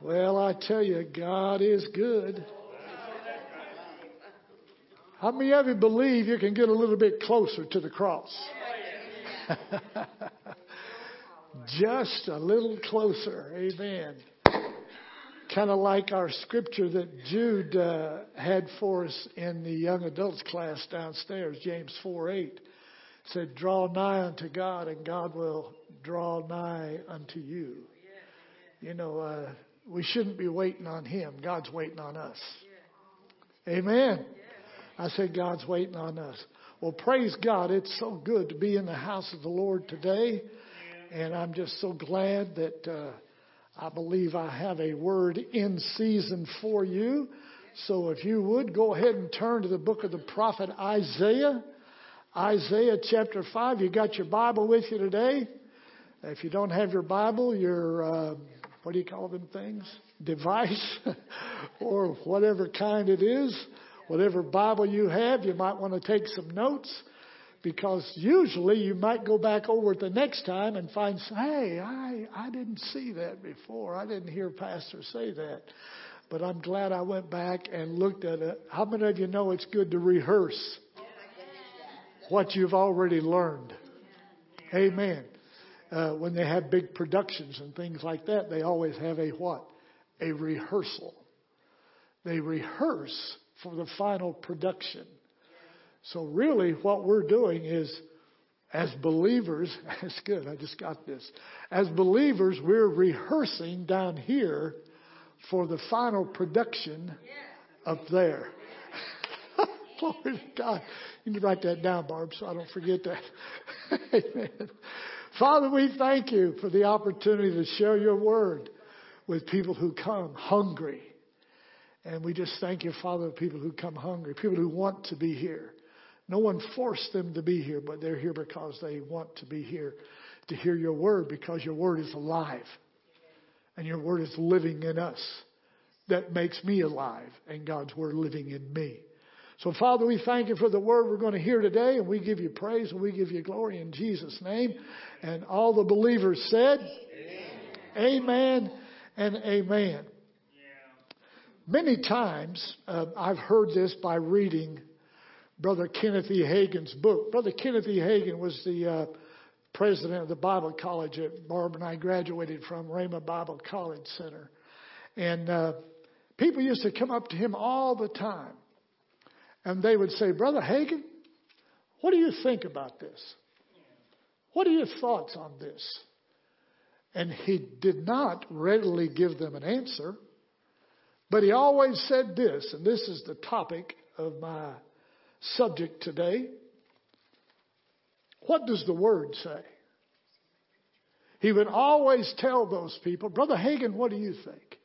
Well, I tell you, God is good. How many of you believe you can get a little bit closer to the cross? Just a little closer. Amen. Kind of like our scripture that Jude uh, had for us in the young adults class downstairs, James 4 8 said, Draw nigh unto God, and God will draw nigh unto you. You know, uh, we shouldn't be waiting on Him. God's waiting on us. Amen. I said, God's waiting on us. Well, praise God. It's so good to be in the house of the Lord today. And I'm just so glad that uh, I believe I have a word in season for you. So if you would go ahead and turn to the book of the prophet Isaiah. Isaiah chapter 5. You got your Bible with you today? If you don't have your Bible, your, uh, what do you call them things? Device or whatever kind it is whatever Bible you have, you might want to take some notes because usually you might go back over it the next time and find, hey, I, I didn't see that before. I didn't hear Pastor say that. But I'm glad I went back and looked at it. How many of you know it's good to rehearse what you've already learned? Amen. Uh, when they have big productions and things like that, they always have a what? A rehearsal. They rehearse for the final production. So really what we're doing is as believers, that's good, I just got this. As believers, we're rehearsing down here for the final production up there. Glory to God. You can write that down, Barb, so I don't forget that. Amen. Father, we thank you for the opportunity to share your word with people who come hungry and we just thank you, Father, people who come hungry, people who want to be here. No one forced them to be here, but they're here because they want to be here to hear your word because your word is alive and your word is living in us. That makes me alive and God's word living in me. So Father, we thank you for the word we're going to hear today and we give you praise and we give you glory in Jesus' name. And all the believers said, Amen, amen and amen. Many times uh, I've heard this by reading Brother Kenneth E. Hagin's book. Brother Kenneth E. Hagin was the uh, president of the Bible college that Barb and I graduated from, Rhema Bible College Center. And uh, people used to come up to him all the time. And they would say, Brother Hagin, what do you think about this? What are your thoughts on this? And he did not readily give them an answer. But he always said this, and this is the topic of my subject today. What does the Word say? He would always tell those people, Brother Hagin, what do you think?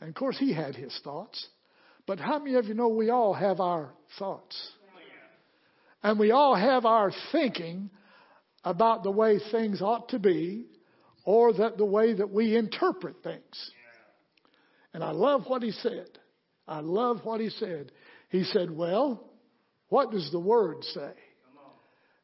And of course, he had his thoughts. But how many of you know we all have our thoughts? And we all have our thinking about the way things ought to be or that the way that we interpret things. And I love what he said. I love what he said. He said, Well, what does the Word say?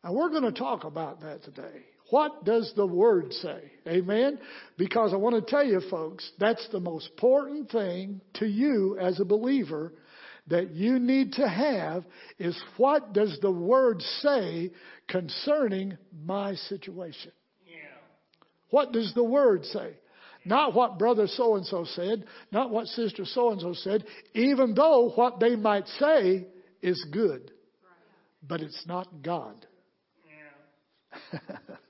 And we're going to talk about that today. What does the Word say? Amen? Because I want to tell you, folks, that's the most important thing to you as a believer that you need to have is what does the Word say concerning my situation? Yeah. What does the Word say? Not what brother so and so said, not what sister so and so said, even though what they might say is good. But it's not God. Yeah.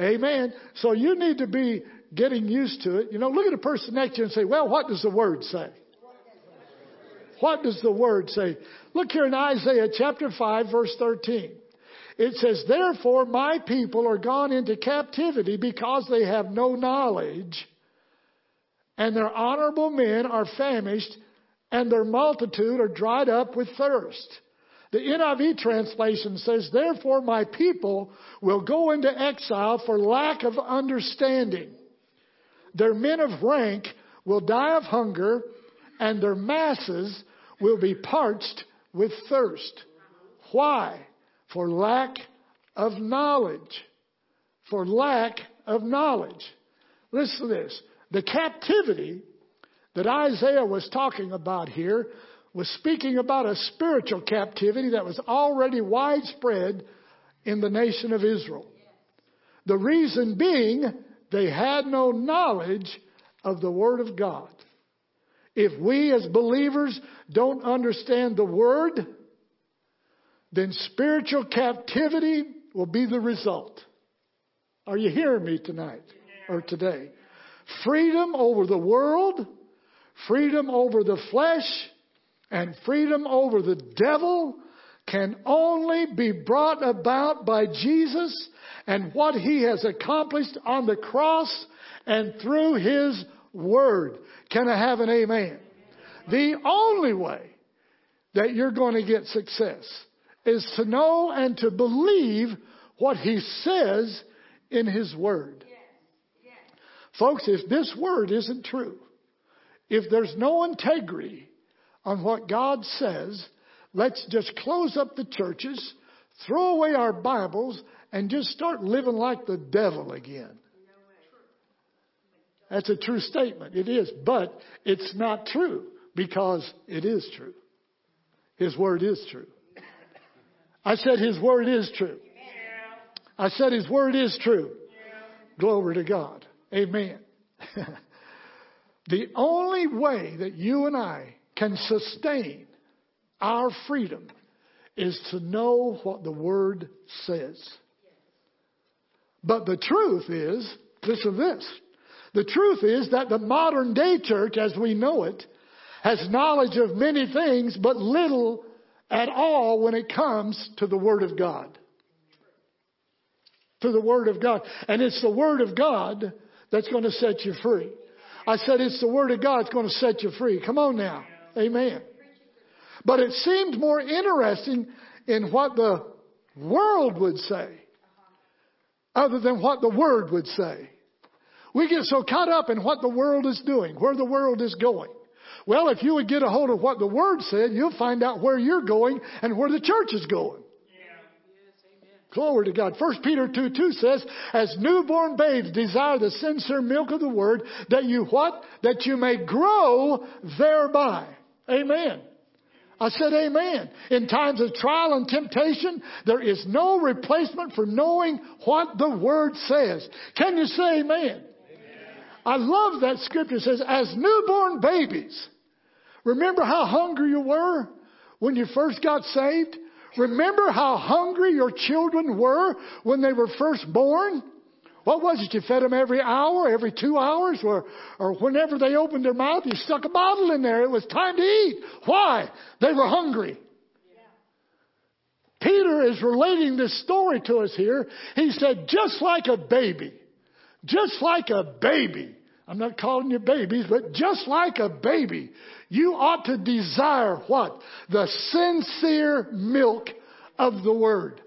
Amen. So you need to be getting used to it. You know, look at a person next to you and say, well, what does the word say? What does the word say? Look here in Isaiah chapter 5 verse 13. It says, therefore my people are gone into captivity because they have no knowledge and their honorable men are famished, and their multitude are dried up with thirst. The NIV translation says, Therefore my people will go into exile for lack of understanding. Their men of rank will die of hunger, and their masses will be parched with thirst. Why? For lack of knowledge. For lack of knowledge. Listen to this. The captivity that Isaiah was talking about here was speaking about a spiritual captivity that was already widespread in the nation of Israel. The reason being they had no knowledge of the Word of God. If we as believers don't understand the Word, then spiritual captivity will be the result. Are you hearing me tonight or today? Freedom over the world, freedom over the flesh, and freedom over the devil can only be brought about by Jesus and what he has accomplished on the cross and through his word. Can I have an amen? The only way that you're going to get success is to know and to believe what he says in his word. Folks, if this word isn't true, if there's no integrity on what God says, let's just close up the churches, throw away our Bibles, and just start living like the devil again. That's a true statement. It is, but it's not true because it is true. His word is true. I said his word is true. I said his word is true. Glory to God. Amen. the only way that you and I can sustain our freedom is to know what the Word says. But the truth is, listen to this. The truth is that the modern day church, as we know it, has knowledge of many things, but little at all when it comes to the Word of God. To the Word of God. And it's the Word of God that's going to set you free. I said it's the Word of God that's going to set you free. Come on now. Amen. But it seemed more interesting in what the world would say other than what the Word would say. We get so caught up in what the world is doing, where the world is going. Well, if you would get a hold of what the Word said, you'll find out where you're going and where the church is going. Glory to God. 1 Peter 2 2 says, As newborn babes desire the sincere milk of the word, that you what? That you may grow thereby. Amen. I said amen. In times of trial and temptation, there is no replacement for knowing what the Word says. Can you say amen? amen. I love that scripture it says, as newborn babies. Remember how hungry you were when you first got saved? Remember how hungry your children were when they were first born? What was it? You fed them every hour, every two hours, or, or whenever they opened their mouth, you stuck a bottle in there. It was time to eat. Why? They were hungry. Peter is relating this story to us here. He said, just like a baby, just like a baby, I'm not calling you babies, but just like a baby, you ought to desire what? The sincere milk of the Word.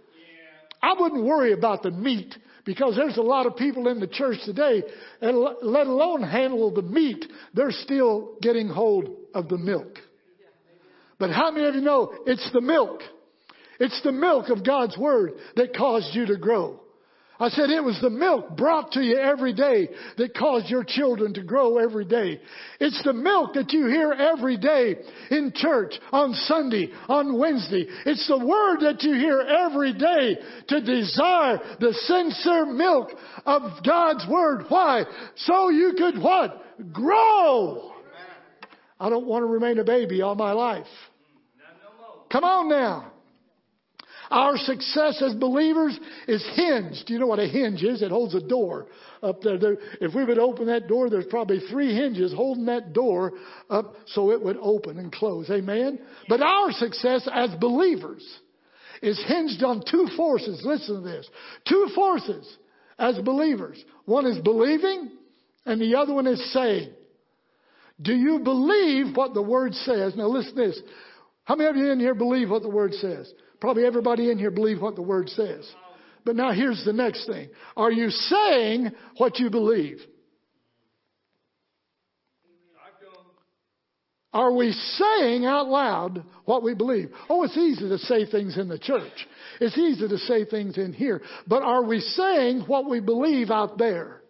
I wouldn't worry about the meat because there's a lot of people in the church today, and let alone handle the meat, they're still getting hold of the milk. But how many of you know it's the milk? It's the milk of God's Word that caused you to grow. I said it was the milk brought to you every day that caused your children to grow every day. It's the milk that you hear every day in church, on Sunday, on Wednesday. It's the word that you hear every day to desire the sincere milk of God's word. Why? So you could what? Grow. I don't want to remain a baby all my life. Come on now. Our success as believers is hinged. You know what a hinge is? It holds a door up there. there. If we would open that door, there's probably three hinges holding that door up so it would open and close. Amen? But our success as believers is hinged on two forces. Listen to this. Two forces as believers. One is believing and the other one is saying. Do you believe what the Word says? Now listen to this. How many of you in here believe what the Word says? Probably everybody in here believe what the Word says. But now here's the next thing. Are you saying what you believe? Are we saying out loud what we believe? Oh, it's easy to say things in the church. It's easy to say things in here. But are we saying what we believe out there?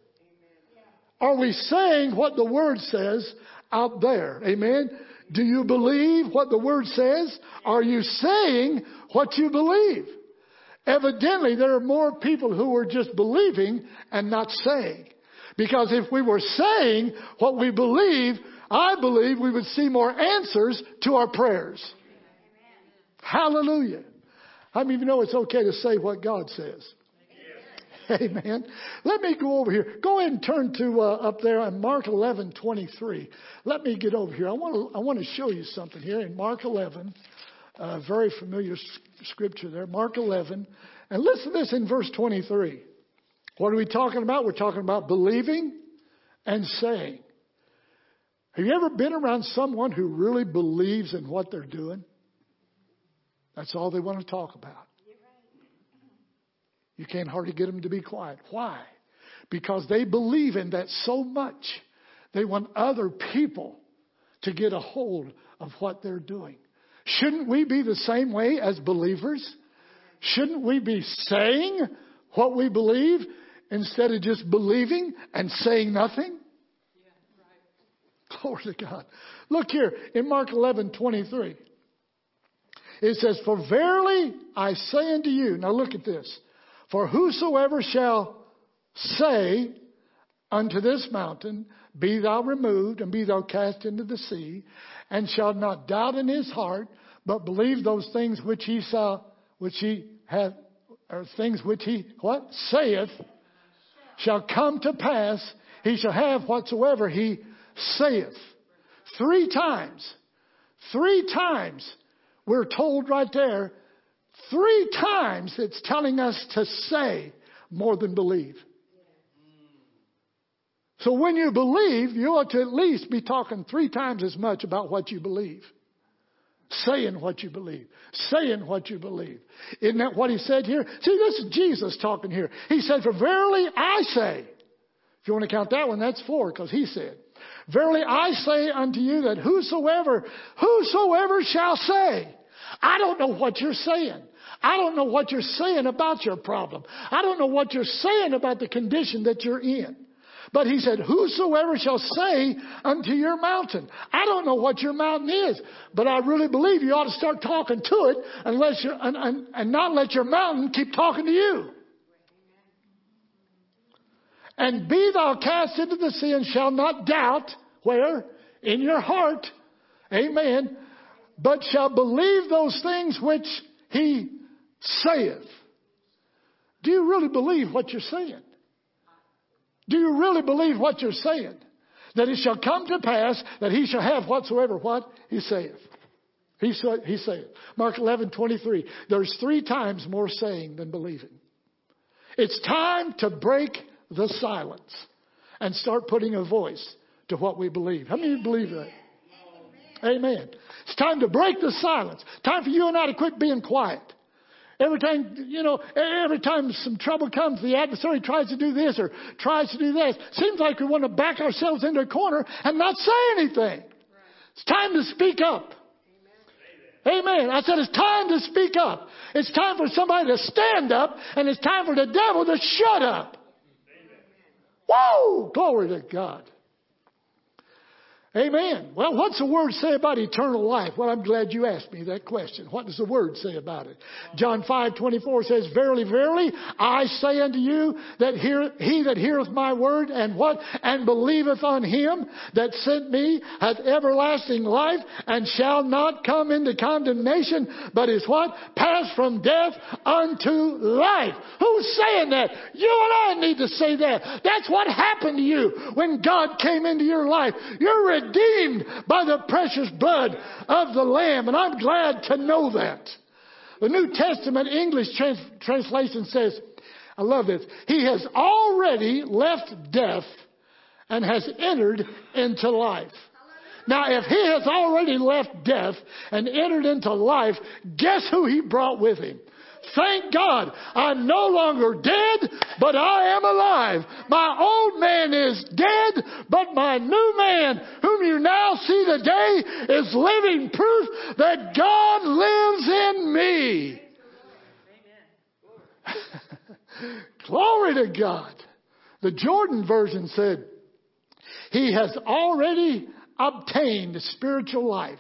Are we saying what the Word says out there? Amen. Do you believe what the Word says? Are you saying what you believe? Evidently, there are more people who are just believing and not saying. Because if we were saying what we believe, I believe we would see more answers to our prayers. Hallelujah. How many of you know it's okay to say what God says? Amen. Let me go over here. Go ahead and turn to uh, up there on Mark 11, 23. Let me get over here. I want to, I want to show you something here in Mark 11. Uh, very familiar scripture there. Mark 11. And listen to this in verse 23. What are we talking about? We're talking about believing and saying. Have you ever been around someone who really believes in what they're doing? That's all they want to talk about. You can't hardly get them to be quiet. Why? Because they believe in that so much. They want other people to get a hold of what they're doing. Shouldn't we be the same way as believers? Shouldn't we be saying what we believe instead of just believing and saying nothing? Glory to God. Look here in Mark 11, 23. It says, For verily I say unto you, now look at this. For whosoever shall say unto this mountain, Be thou removed, and be thou cast into the sea, and shall not doubt in his heart, but believe those things which he saw, which he hath, or things which he, what? Saith, shall come to pass, he shall have whatsoever he saith. Three times, three times, we're told right there, Three times it's telling us to say more than believe. So when you believe, you ought to at least be talking three times as much about what you believe. Saying what you believe. Saying what you believe. Isn't that what he said here? See, this is Jesus talking here. He said, For verily I say, if you want to count that one, that's four, because he said, Verily I say unto you that whosoever, whosoever shall say, I don't know what you're saying. I don't know what you're saying about your problem. I don't know what you're saying about the condition that you're in. But he said, Whosoever shall say unto your mountain. I don't know what your mountain is, but I really believe you ought to start talking to it unless you and, and, and not let your mountain keep talking to you. And be thou cast into the sea and shall not doubt, where? In your heart. Amen. But shall believe those things which he saith. Do you really believe what you're saying? Do you really believe what you're saying? That it shall come to pass that he shall have whatsoever what he saith. He, said, he saith. Mark 11, 23. There's three times more saying than believing. It's time to break the silence and start putting a voice to what we believe. How many of you believe that? Amen. It's time to break the silence. Time for you and I to quit being quiet. Every time, you know, every time some trouble comes, the adversary tries to do this or tries to do this. Seems like we want to back ourselves into a corner and not say anything. It's time to speak up. Amen. I said it's time to speak up. It's time for somebody to stand up and it's time for the devil to shut up. Whoa! Glory to God. Amen. Well, what's the word say about eternal life? Well, I'm glad you asked me that question. What does the word say about it? John 5, 24 says, Verily, verily, I say unto you that hear, he that heareth my word and what? And believeth on him that sent me hath everlasting life and shall not come into condemnation, but is what? Passed from death unto life. Who's saying that? You and I need to say that. That's what happened to you when God came into your life. You're redeemed by the precious blood of the Lamb. And I'm glad to know that. The New Testament English trans- translation says, I love this. He has already left death and has entered into life. Now, if he has already left death and entered into life, guess who he brought with him? Thank God I'm no longer dead, but I am alive. My old man is dead, but my new man, whom you now see today, is living proof that God lives in me. Glory to God. The Jordan version said, He has already obtained spiritual life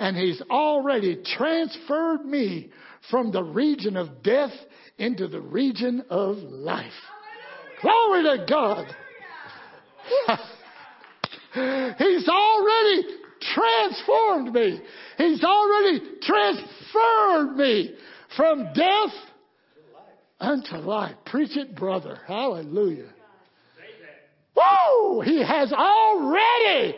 and he's already transferred me from the region of death into the region of life. Glory to God. he's already transformed me. He's already transferred me from death unto life. Preach it, brother. Hallelujah. Woo! He has already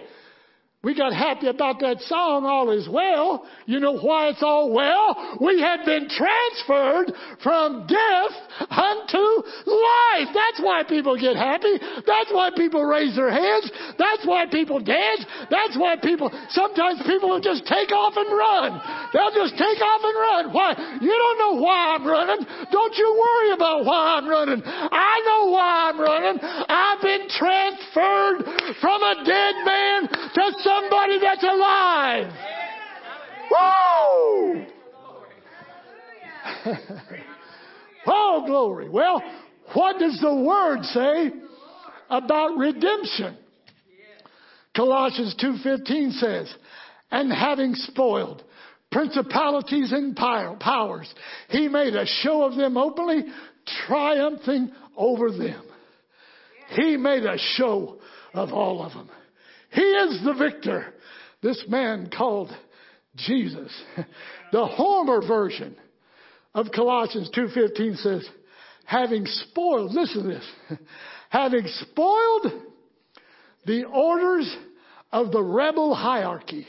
we got happy about that song, All Is Well. You know why it's all well? We had been transferred from death unto life. That's why people get happy. That's why people raise their hands. That's why people dance. That's why people, sometimes people will just take off and run. They'll just take off and run. Why? You don't know why I'm running. Don't you worry about why I'm running. I know why I'm running. I've been transferred from a dead man to somebody that's alive. Woo! oh, glory. Well, what does the word say about redemption? Colossians 2:15 says, "And having spoiled principalities and powers, he made a show of them openly, triumphing over them." He made a show of all of them. He is the victor. This man called Jesus. The Homer version of Colossians 2.15 says, having spoiled, listen to this, having spoiled the orders of the rebel hierarchy,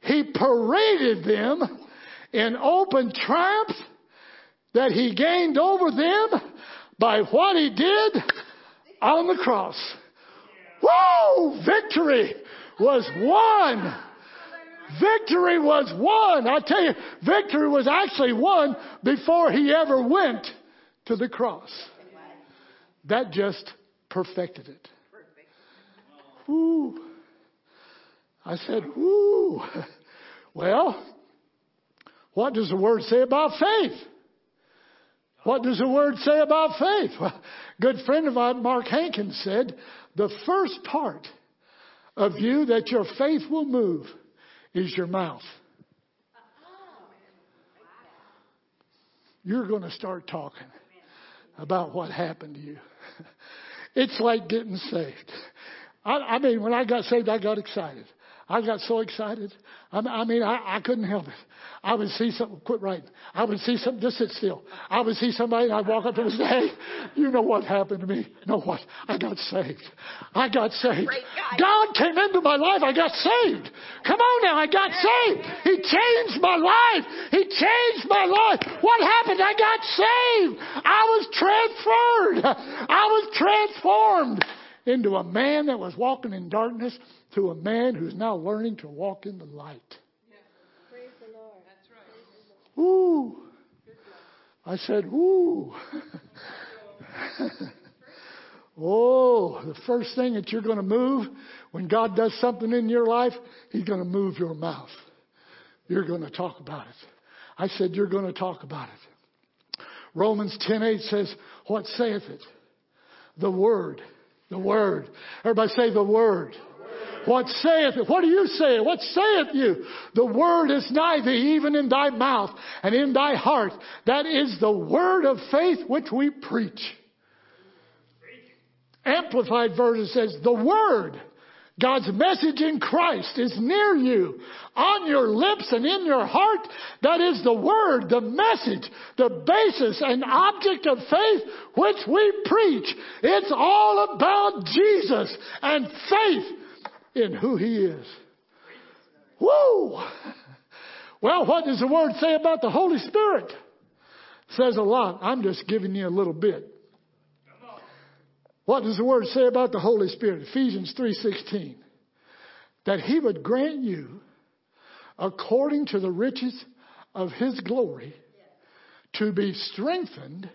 he paraded them in open triumph that he gained over them by what he did on the cross. Woo! Victory was won. Victory was won. I tell you, victory was actually won before he ever went to the cross. That just perfected it. Woo. I said, woo. Well, what does the word say about faith? What does the word say about faith? Well, good friend of mine, Mark Hankins said, the first part of you that your faith will move is your mouth. You're going to start talking about what happened to you. It's like getting saved. I, I mean, when I got saved, I got excited. I got so excited. I, I mean, I, I couldn't help it. I would see something, quit writing. I would see something, just sit still. I would see somebody and I'd walk up to them and say, hey, you know what happened to me? You know what? I got saved. I got saved. God came into my life. I got saved. Come on now. I got saved. He changed my life. He changed my life. What happened? I got saved. I was transferred. I was transformed into a man that was walking in darkness to a man who's now learning to walk in the light. Praise the Lord. That's right. Ooh. I said, ooh. oh, the first thing that you're going to move when God does something in your life, He's going to move your mouth. You're going to talk about it. I said, you're going to talk about it. Romans 10:8 says, "What saith it? The word, the word." Everybody say the word. What saith it? What do you say? What saith you? The word is nigh thee, even in thy mouth and in thy heart. That is the word of faith which we preach. Amplified version says, the word, God's message in Christ is near you, on your lips and in your heart. That is the word, the message, the basis and object of faith which we preach. It's all about Jesus and faith in who He is. Woo! Well, what does the Word say about the Holy Spirit? It says a lot. I'm just giving you a little bit. What does the Word say about the Holy Spirit? Ephesians 3.16. That He would grant you, according to the riches of His glory, to be strengthened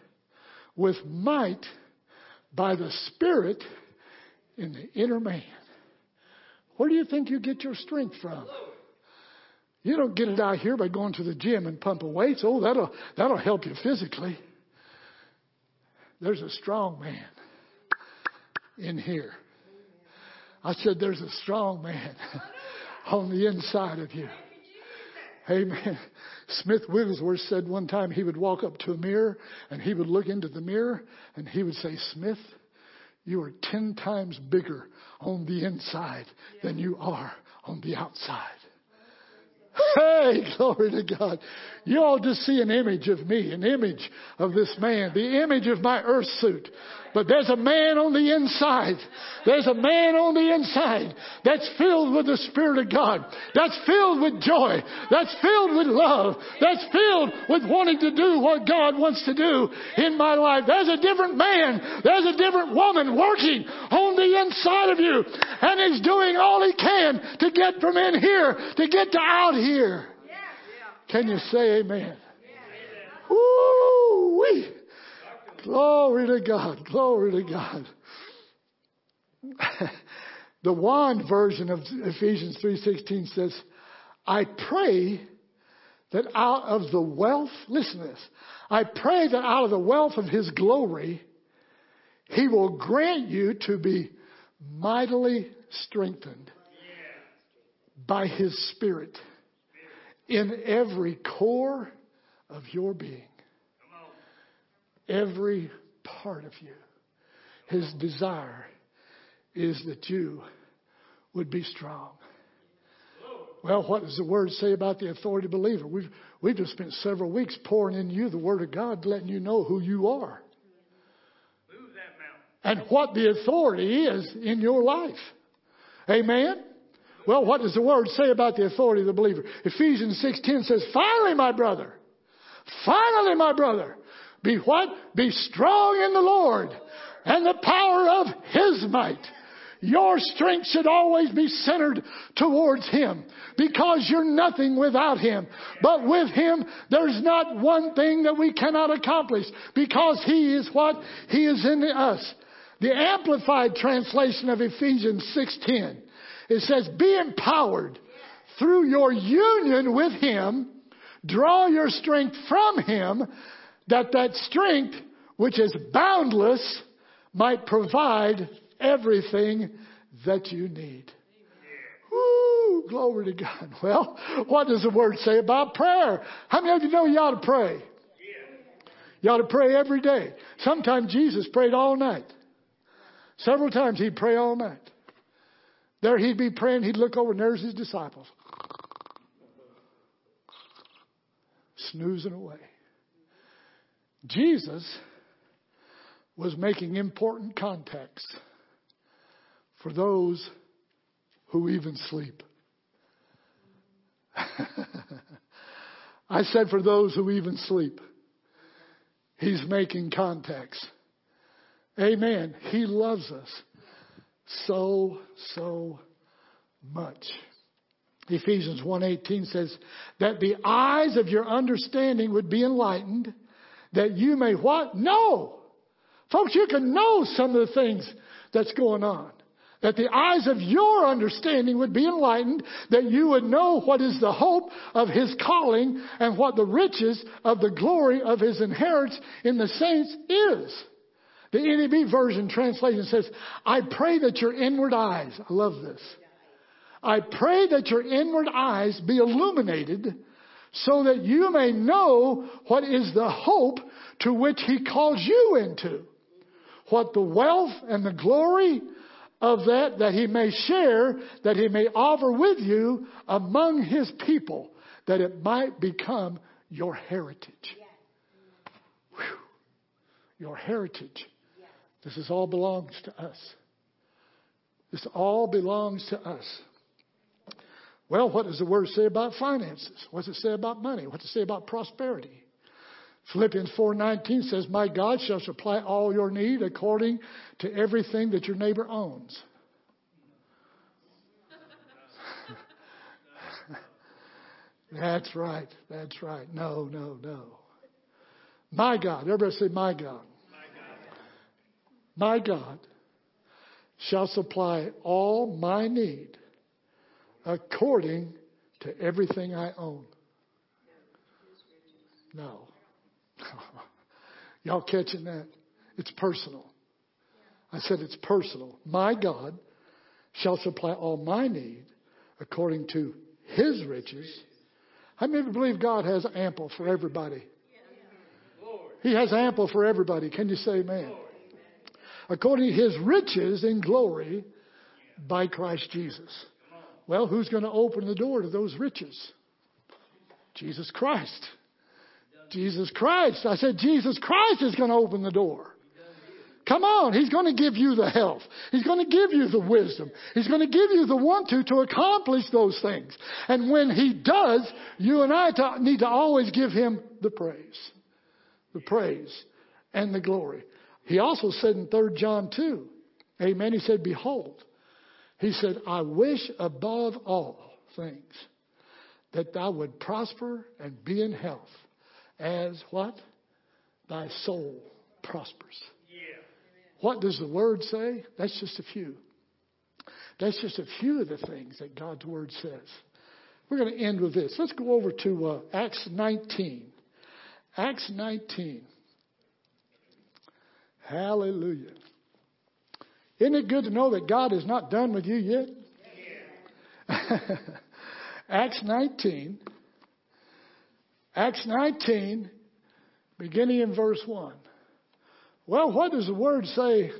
with might by the Spirit in the inner man. Where do you think you get your strength from? You don't get it out here by going to the gym and pumping weights. Oh, that'll, that'll help you physically. There's a strong man in here. I said, there's a strong man on the inside of you. Amen. Smith Wigglesworth said one time he would walk up to a mirror and he would look into the mirror and he would say, Smith, you are ten times bigger on the inside than you are on the outside. Hey, glory to God. You all just see an image of me, an image of this man, the image of my earth suit. But there's a man on the inside. There's a man on the inside that's filled with the Spirit of God. That's filled with joy. That's filled with love. That's filled with wanting to do what God wants to do in my life. There's a different man. There's a different woman working on the inside of you. And he's doing all he can to get from in here to get to out here. Can you say amen? Woo wee. Glory to God. Glory to God. the one version of Ephesians 3:16 says, "I pray that out of the wealth, listen to this. I pray that out of the wealth of his glory, he will grant you to be mightily strengthened by his spirit in every core of your being every part of you. His desire is that you would be strong. Well, what does the word say about the authority believer? We've, we've just spent several weeks pouring in you the word of God, letting you know who you are. And what the authority is in your life. Amen? Well, what does the word say about the authority of the believer? Ephesians 6.10 says, Finally, my brother, finally, my brother, be what? Be strong in the Lord and the power of His might. Your strength should always be centered towards Him because you're nothing without Him. But with Him, there's not one thing that we cannot accomplish because He is what? He is in us. The Amplified translation of Ephesians 6.10, it says, be empowered through your union with Him, draw your strength from Him, that that strength, which is boundless, might provide everything that you need. Woo, glory to God. Well, what does the word say about prayer? How many of you know you ought to pray? You ought to pray every day. Sometimes Jesus prayed all night. Several times he'd pray all night. There he'd be praying, he'd look over, and there's his disciples. Snoozing away. Jesus was making important contacts for those who even sleep. I said for those who even sleep. He's making contacts. Amen. He loves us so, so much. Ephesians 1:18 says that the eyes of your understanding would be enlightened that you may what? Know. Folks, you can know some of the things that's going on. That the eyes of your understanding would be enlightened, that you would know what is the hope of his calling and what the riches of the glory of his inheritance in the saints is. The NEB version translation says, I pray that your inward eyes, I love this. I pray that your inward eyes be illuminated so that you may know what is the hope to which he calls you into. What the wealth and the glory of that, that he may share, that he may offer with you among his people, that it might become your heritage. Whew. Your heritage. This is all belongs to us. This all belongs to us. Well, what does the word say about finances? What does it say about money? What does it say about prosperity? Philippians 4:19 says, "My God shall supply all your need according to everything that your neighbor owns." That's right. That's right. No, no, no. My God. Everybody say, My God. My God shall supply all my need according to everything I own. No. Y'all catching that? It's personal. I said it's personal. My God shall supply all my need according to his riches. How many believe God has ample for everybody? He has ample for everybody. Can you say amen? According to his riches in glory by Christ Jesus. Well, who's going to open the door to those riches? Jesus Christ. Jesus Christ. I said, Jesus Christ is going to open the door. Come on, He's going to give you the health. He's going to give you the wisdom. He's going to give you the want to to accomplish those things. And when He does, you and I need to always give Him the praise. The praise and the glory. He also said in 3 John 2, Amen, He said, Behold, He said, I wish above all things that thou would prosper and be in health as what? Thy soul prospers. Yeah. What does the word say? That's just a few. That's just a few of the things that God's word says. We're going to end with this. Let's go over to uh, Acts 19. Acts 19. Hallelujah. Isn't it good to know that God is not done with you yet? Acts 19. Acts 19, beginning in verse 1. Well, what does the word say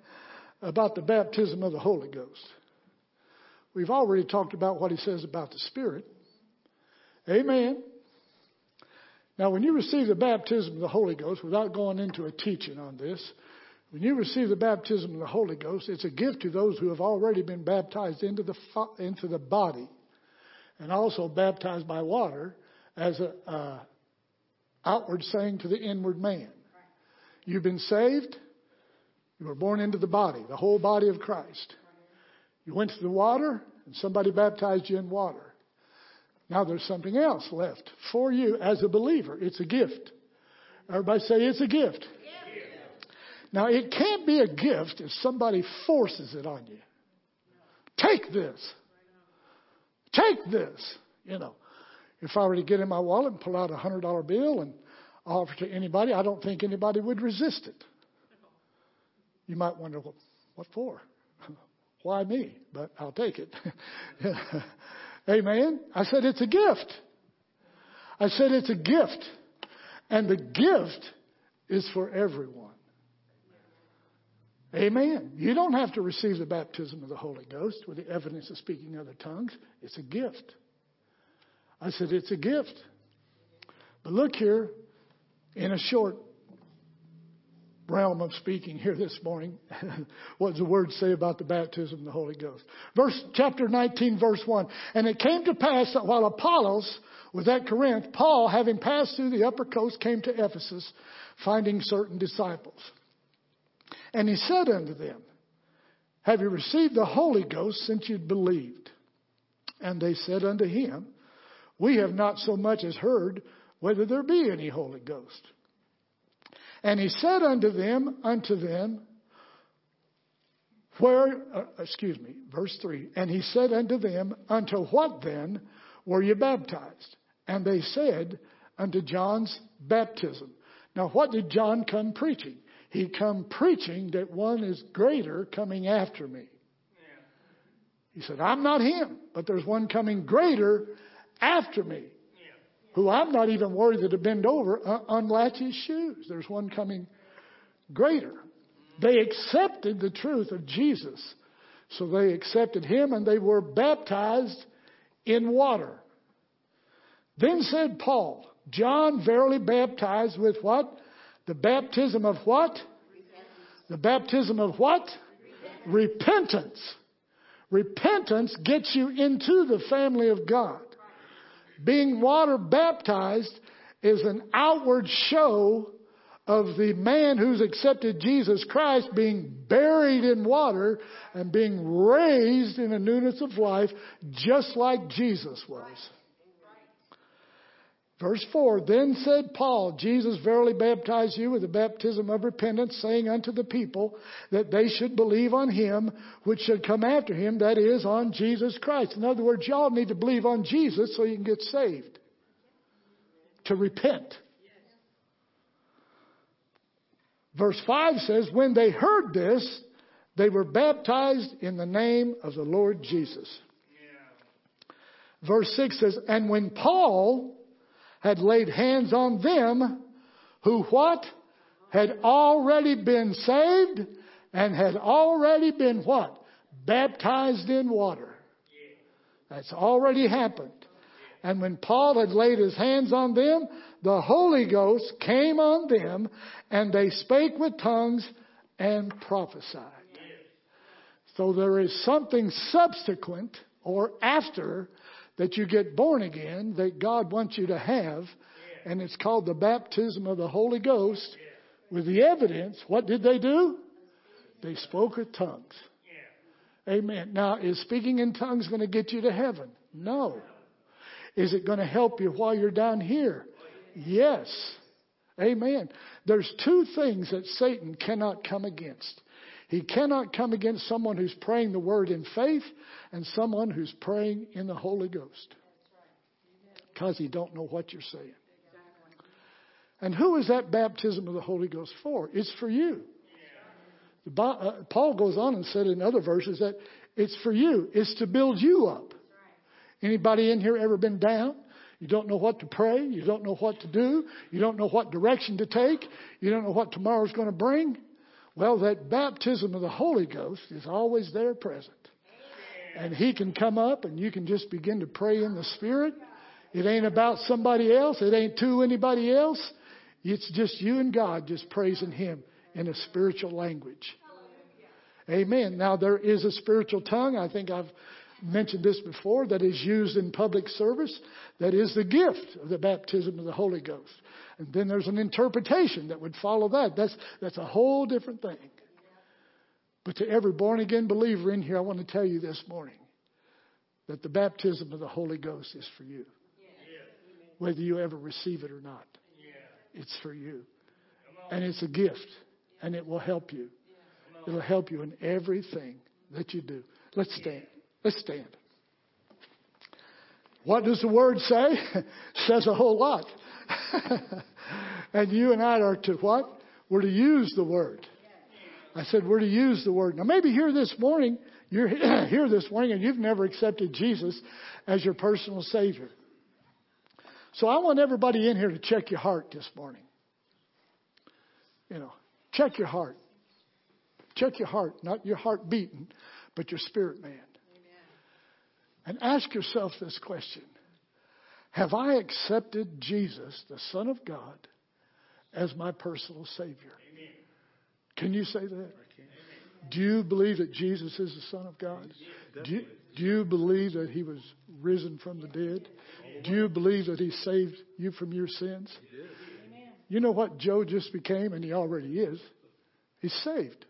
about the baptism of the Holy Ghost? We've already talked about what he says about the Spirit. Amen. Now, when you receive the baptism of the Holy Ghost, without going into a teaching on this, when you receive the baptism of the Holy Ghost, it's a gift to those who have already been baptized into the, into the body and also baptized by water as an uh, outward saying to the inward man. You've been saved. You were born into the body, the whole body of Christ. You went to the water, and somebody baptized you in water. Now there's something else left for you as a believer. It's a gift. Everybody say it's a gift. Now it can't be a gift if somebody forces it on you. Take this. Take this. You know, if I were to get in my wallet and pull out a hundred dollar bill and offer to anybody, I don't think anybody would resist it. You might wonder, well, what for? Why me? But I'll take it. Amen. I said it's a gift. I said it's a gift. And the gift is for everyone. Amen. You don't have to receive the baptism of the Holy Ghost with the evidence of speaking other tongues. It's a gift. I said it's a gift. But look here, in a short realm of speaking here this morning, what does the word say about the baptism of the Holy Ghost? Verse, chapter 19, verse 1. And it came to pass that while Apollos was at Corinth, Paul, having passed through the upper coast, came to Ephesus, finding certain disciples. And he said unto them, Have you received the Holy Ghost since you believed? And they said unto him, We have not so much as heard whether there be any Holy Ghost. And he said unto them, unto them, where, uh, excuse me, verse 3, and he said unto them, Unto what then were you baptized? And they said, Unto John's baptism. Now, what did John come preaching? He come preaching that one is greater coming after me. He said, I'm not him, but there's one coming greater after me who I'm not even worthy to bend over, uh, unlatch his shoes. There's one coming greater. They accepted the truth of Jesus. So they accepted him and they were baptized in water. Then said Paul, John verily baptized with what? The baptism of what? Repentance. The baptism of what? Repentance. Repentance. Repentance gets you into the family of God. Being water baptized is an outward show of the man who's accepted Jesus Christ being buried in water and being raised in a newness of life just like Jesus was. Verse 4 Then said Paul, Jesus verily baptized you with the baptism of repentance, saying unto the people that they should believe on him which should come after him, that is, on Jesus Christ. In other words, y'all need to believe on Jesus so you can get saved. To repent. Verse 5 says, When they heard this, They were baptized in the name of the Lord Jesus. Verse 6 says, And when Paul had laid hands on them, who what? Had already been saved and had already been what? Baptized in water. That's already happened. And when Paul had laid his hands on them, the Holy Ghost came on them, and they spake with tongues and prophesied. So there is something subsequent or after that you get born again that God wants you to have, and it's called the baptism of the Holy Ghost with the evidence. What did they do? They spoke with tongues. Amen. Now, is speaking in tongues going to get you to heaven? No. Is it going to help you while you're down here? Yes. Amen. There's two things that Satan cannot come against. He cannot come against someone who's praying the word in faith and someone who's praying in the Holy Ghost. Because he don't know what you're saying. And who is that baptism of the Holy Ghost for? It's for you. Uh, Paul goes on and said in other verses that it's for you. It's to build you up. Anybody in here ever been down? You don't know what to pray. You don't know what to do. You don't know what direction to take. You don't know what tomorrow's going to bring. Well, that baptism of the Holy Ghost is always there present. And He can come up and you can just begin to pray in the Spirit. It ain't about somebody else. It ain't to anybody else. It's just you and God just praising Him in a spiritual language. Amen. Now there is a spiritual tongue. I think I've mentioned this before, that is used in public service. That is the gift of the baptism of the Holy Ghost. And then there's an interpretation that would follow that. That's, that's a whole different thing. But to every born again believer in here, I want to tell you this morning that the baptism of the Holy Ghost is for you. Whether you ever receive it or not, it's for you. And it's a gift, and it will help you. It'll help you in everything that you do. Let's stand. Let's stand. What does the word say? says a whole lot. and you and I are to what? We're to use the word. I said we're to use the word. Now maybe here this morning, you're here this morning and you've never accepted Jesus as your personal Savior. So I want everybody in here to check your heart this morning. You know, check your heart. Check your heart, not your heart beating, but your spirit man. And ask yourself this question Have I accepted Jesus, the Son of God, as my personal Savior? Amen. Can you say that? Amen. Do you believe that Jesus is the Son of God? Do you, do you believe that He was risen from the dead? Do you believe that He saved you from your sins? You know what Joe just became, and he already is? He's saved.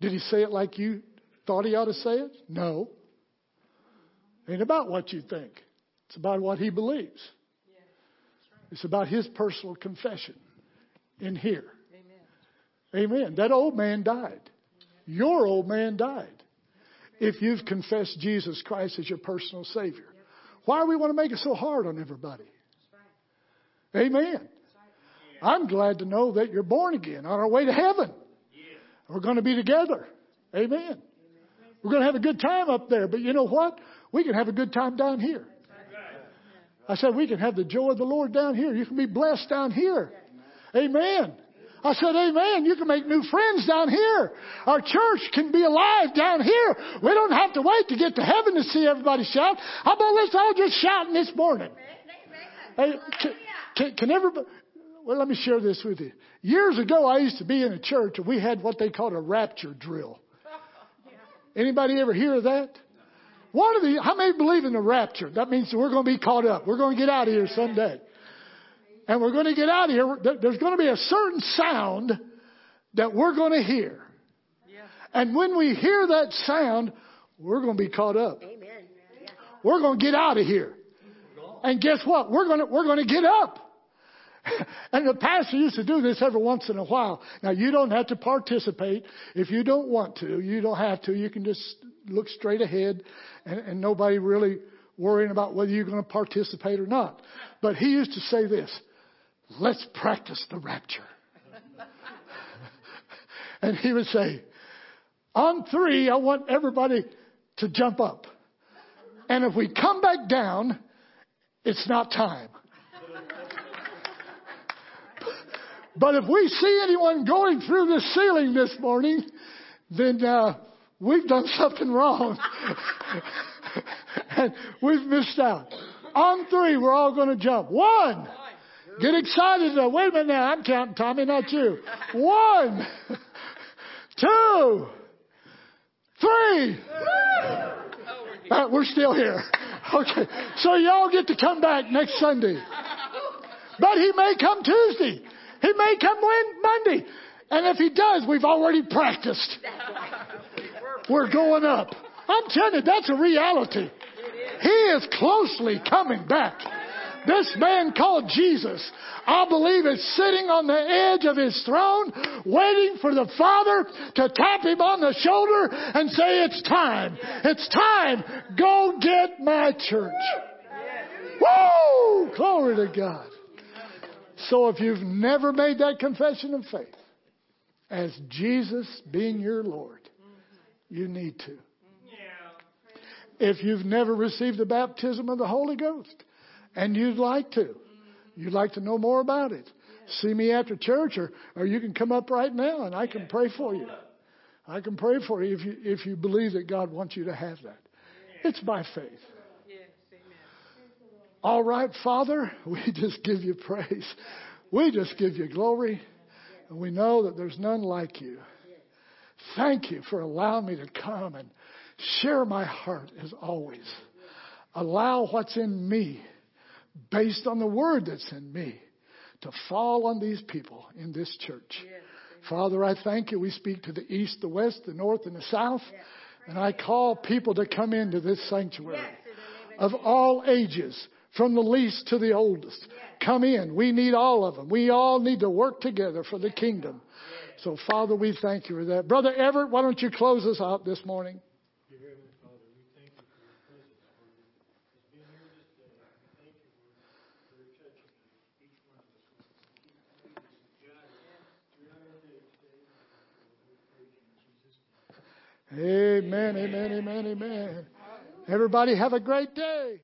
Did he say it like you thought he ought to say it? No. It ain't about what you think. It's about what he believes. It's about his personal confession in here. Amen. Amen. That old man died. Your old man died. If you've confessed Jesus Christ as your personal Savior. Why do we want to make it so hard on everybody? Amen. I'm glad to know that you're born again on our way to heaven. We're going to be together. Amen. We're going to have a good time up there. But you know what? We can have a good time down here. I said, we can have the joy of the Lord down here. You can be blessed down here. Amen. I said, Amen. You can make new friends down here. Our church can be alive down here. We don't have to wait to get to heaven to see everybody shout. How about let's all just shout this morning? Hey, can, can, can everybody? Well, let me share this with you. Years ago, I used to be in a church and we had what they called a rapture drill. Anybody ever hear of that? One of the, how many believe in the rapture? That means we're going to be caught up. We're going to get out of here someday. And we're going to get out of here. There's going to be a certain sound that we're going to hear. And when we hear that sound, we're going to be caught up. Amen. We're going to get out of here. And guess what? We're going to, we're going to get up. and the pastor used to do this every once in a while. Now you don't have to participate. If you don't want to, you don't have to. You can just look straight ahead and, and nobody really worrying about whether you're going to participate or not. But he used to say this, let's practice the rapture. And he would say, on three, I want everybody to jump up. And if we come back down, it's not time. But if we see anyone going through the ceiling this morning, then uh, we've done something wrong. and we've missed out. On three, we're all going to jump. One. Get excited. Now. Wait a minute now. I'm counting, Tommy, not you. One. Two. Three. Uh, we're still here. Okay. So y'all get to come back next Sunday. But he may come Tuesday. He may come Monday. And if he does, we've already practiced. We're going up. I'm telling you, that's a reality. He is closely coming back. This man called Jesus, I believe, is sitting on the edge of his throne, waiting for the Father to tap him on the shoulder and say, It's time. It's time. Go get my church. Woo! Glory to God. So if you've never made that confession of faith, as Jesus being your Lord, you need to. If you've never received the baptism of the Holy Ghost and you'd like to, mm-hmm. you'd like to know more about it, see me after church or, or you can come up right now and I can pray for you. I can pray for you if you, if you believe that God wants you to have that. It's by faith. All right, Father, we just give you praise. We just give you glory. And we know that there's none like you. Thank you for allowing me to come and share my heart as always. Allow what's in me, based on the word that's in me, to fall on these people in this church. Yes, Father, I thank you. We speak to the east, the west, the north, and the south. Yes. And I call people to come into this sanctuary yes, of all ages, from the least to the oldest. Come in. We need all of them. We all need to work together for the kingdom. So, Father, we thank you for that. Brother Everett, why don't you close us out this morning? Amen, amen, amen, amen. Everybody have a great day.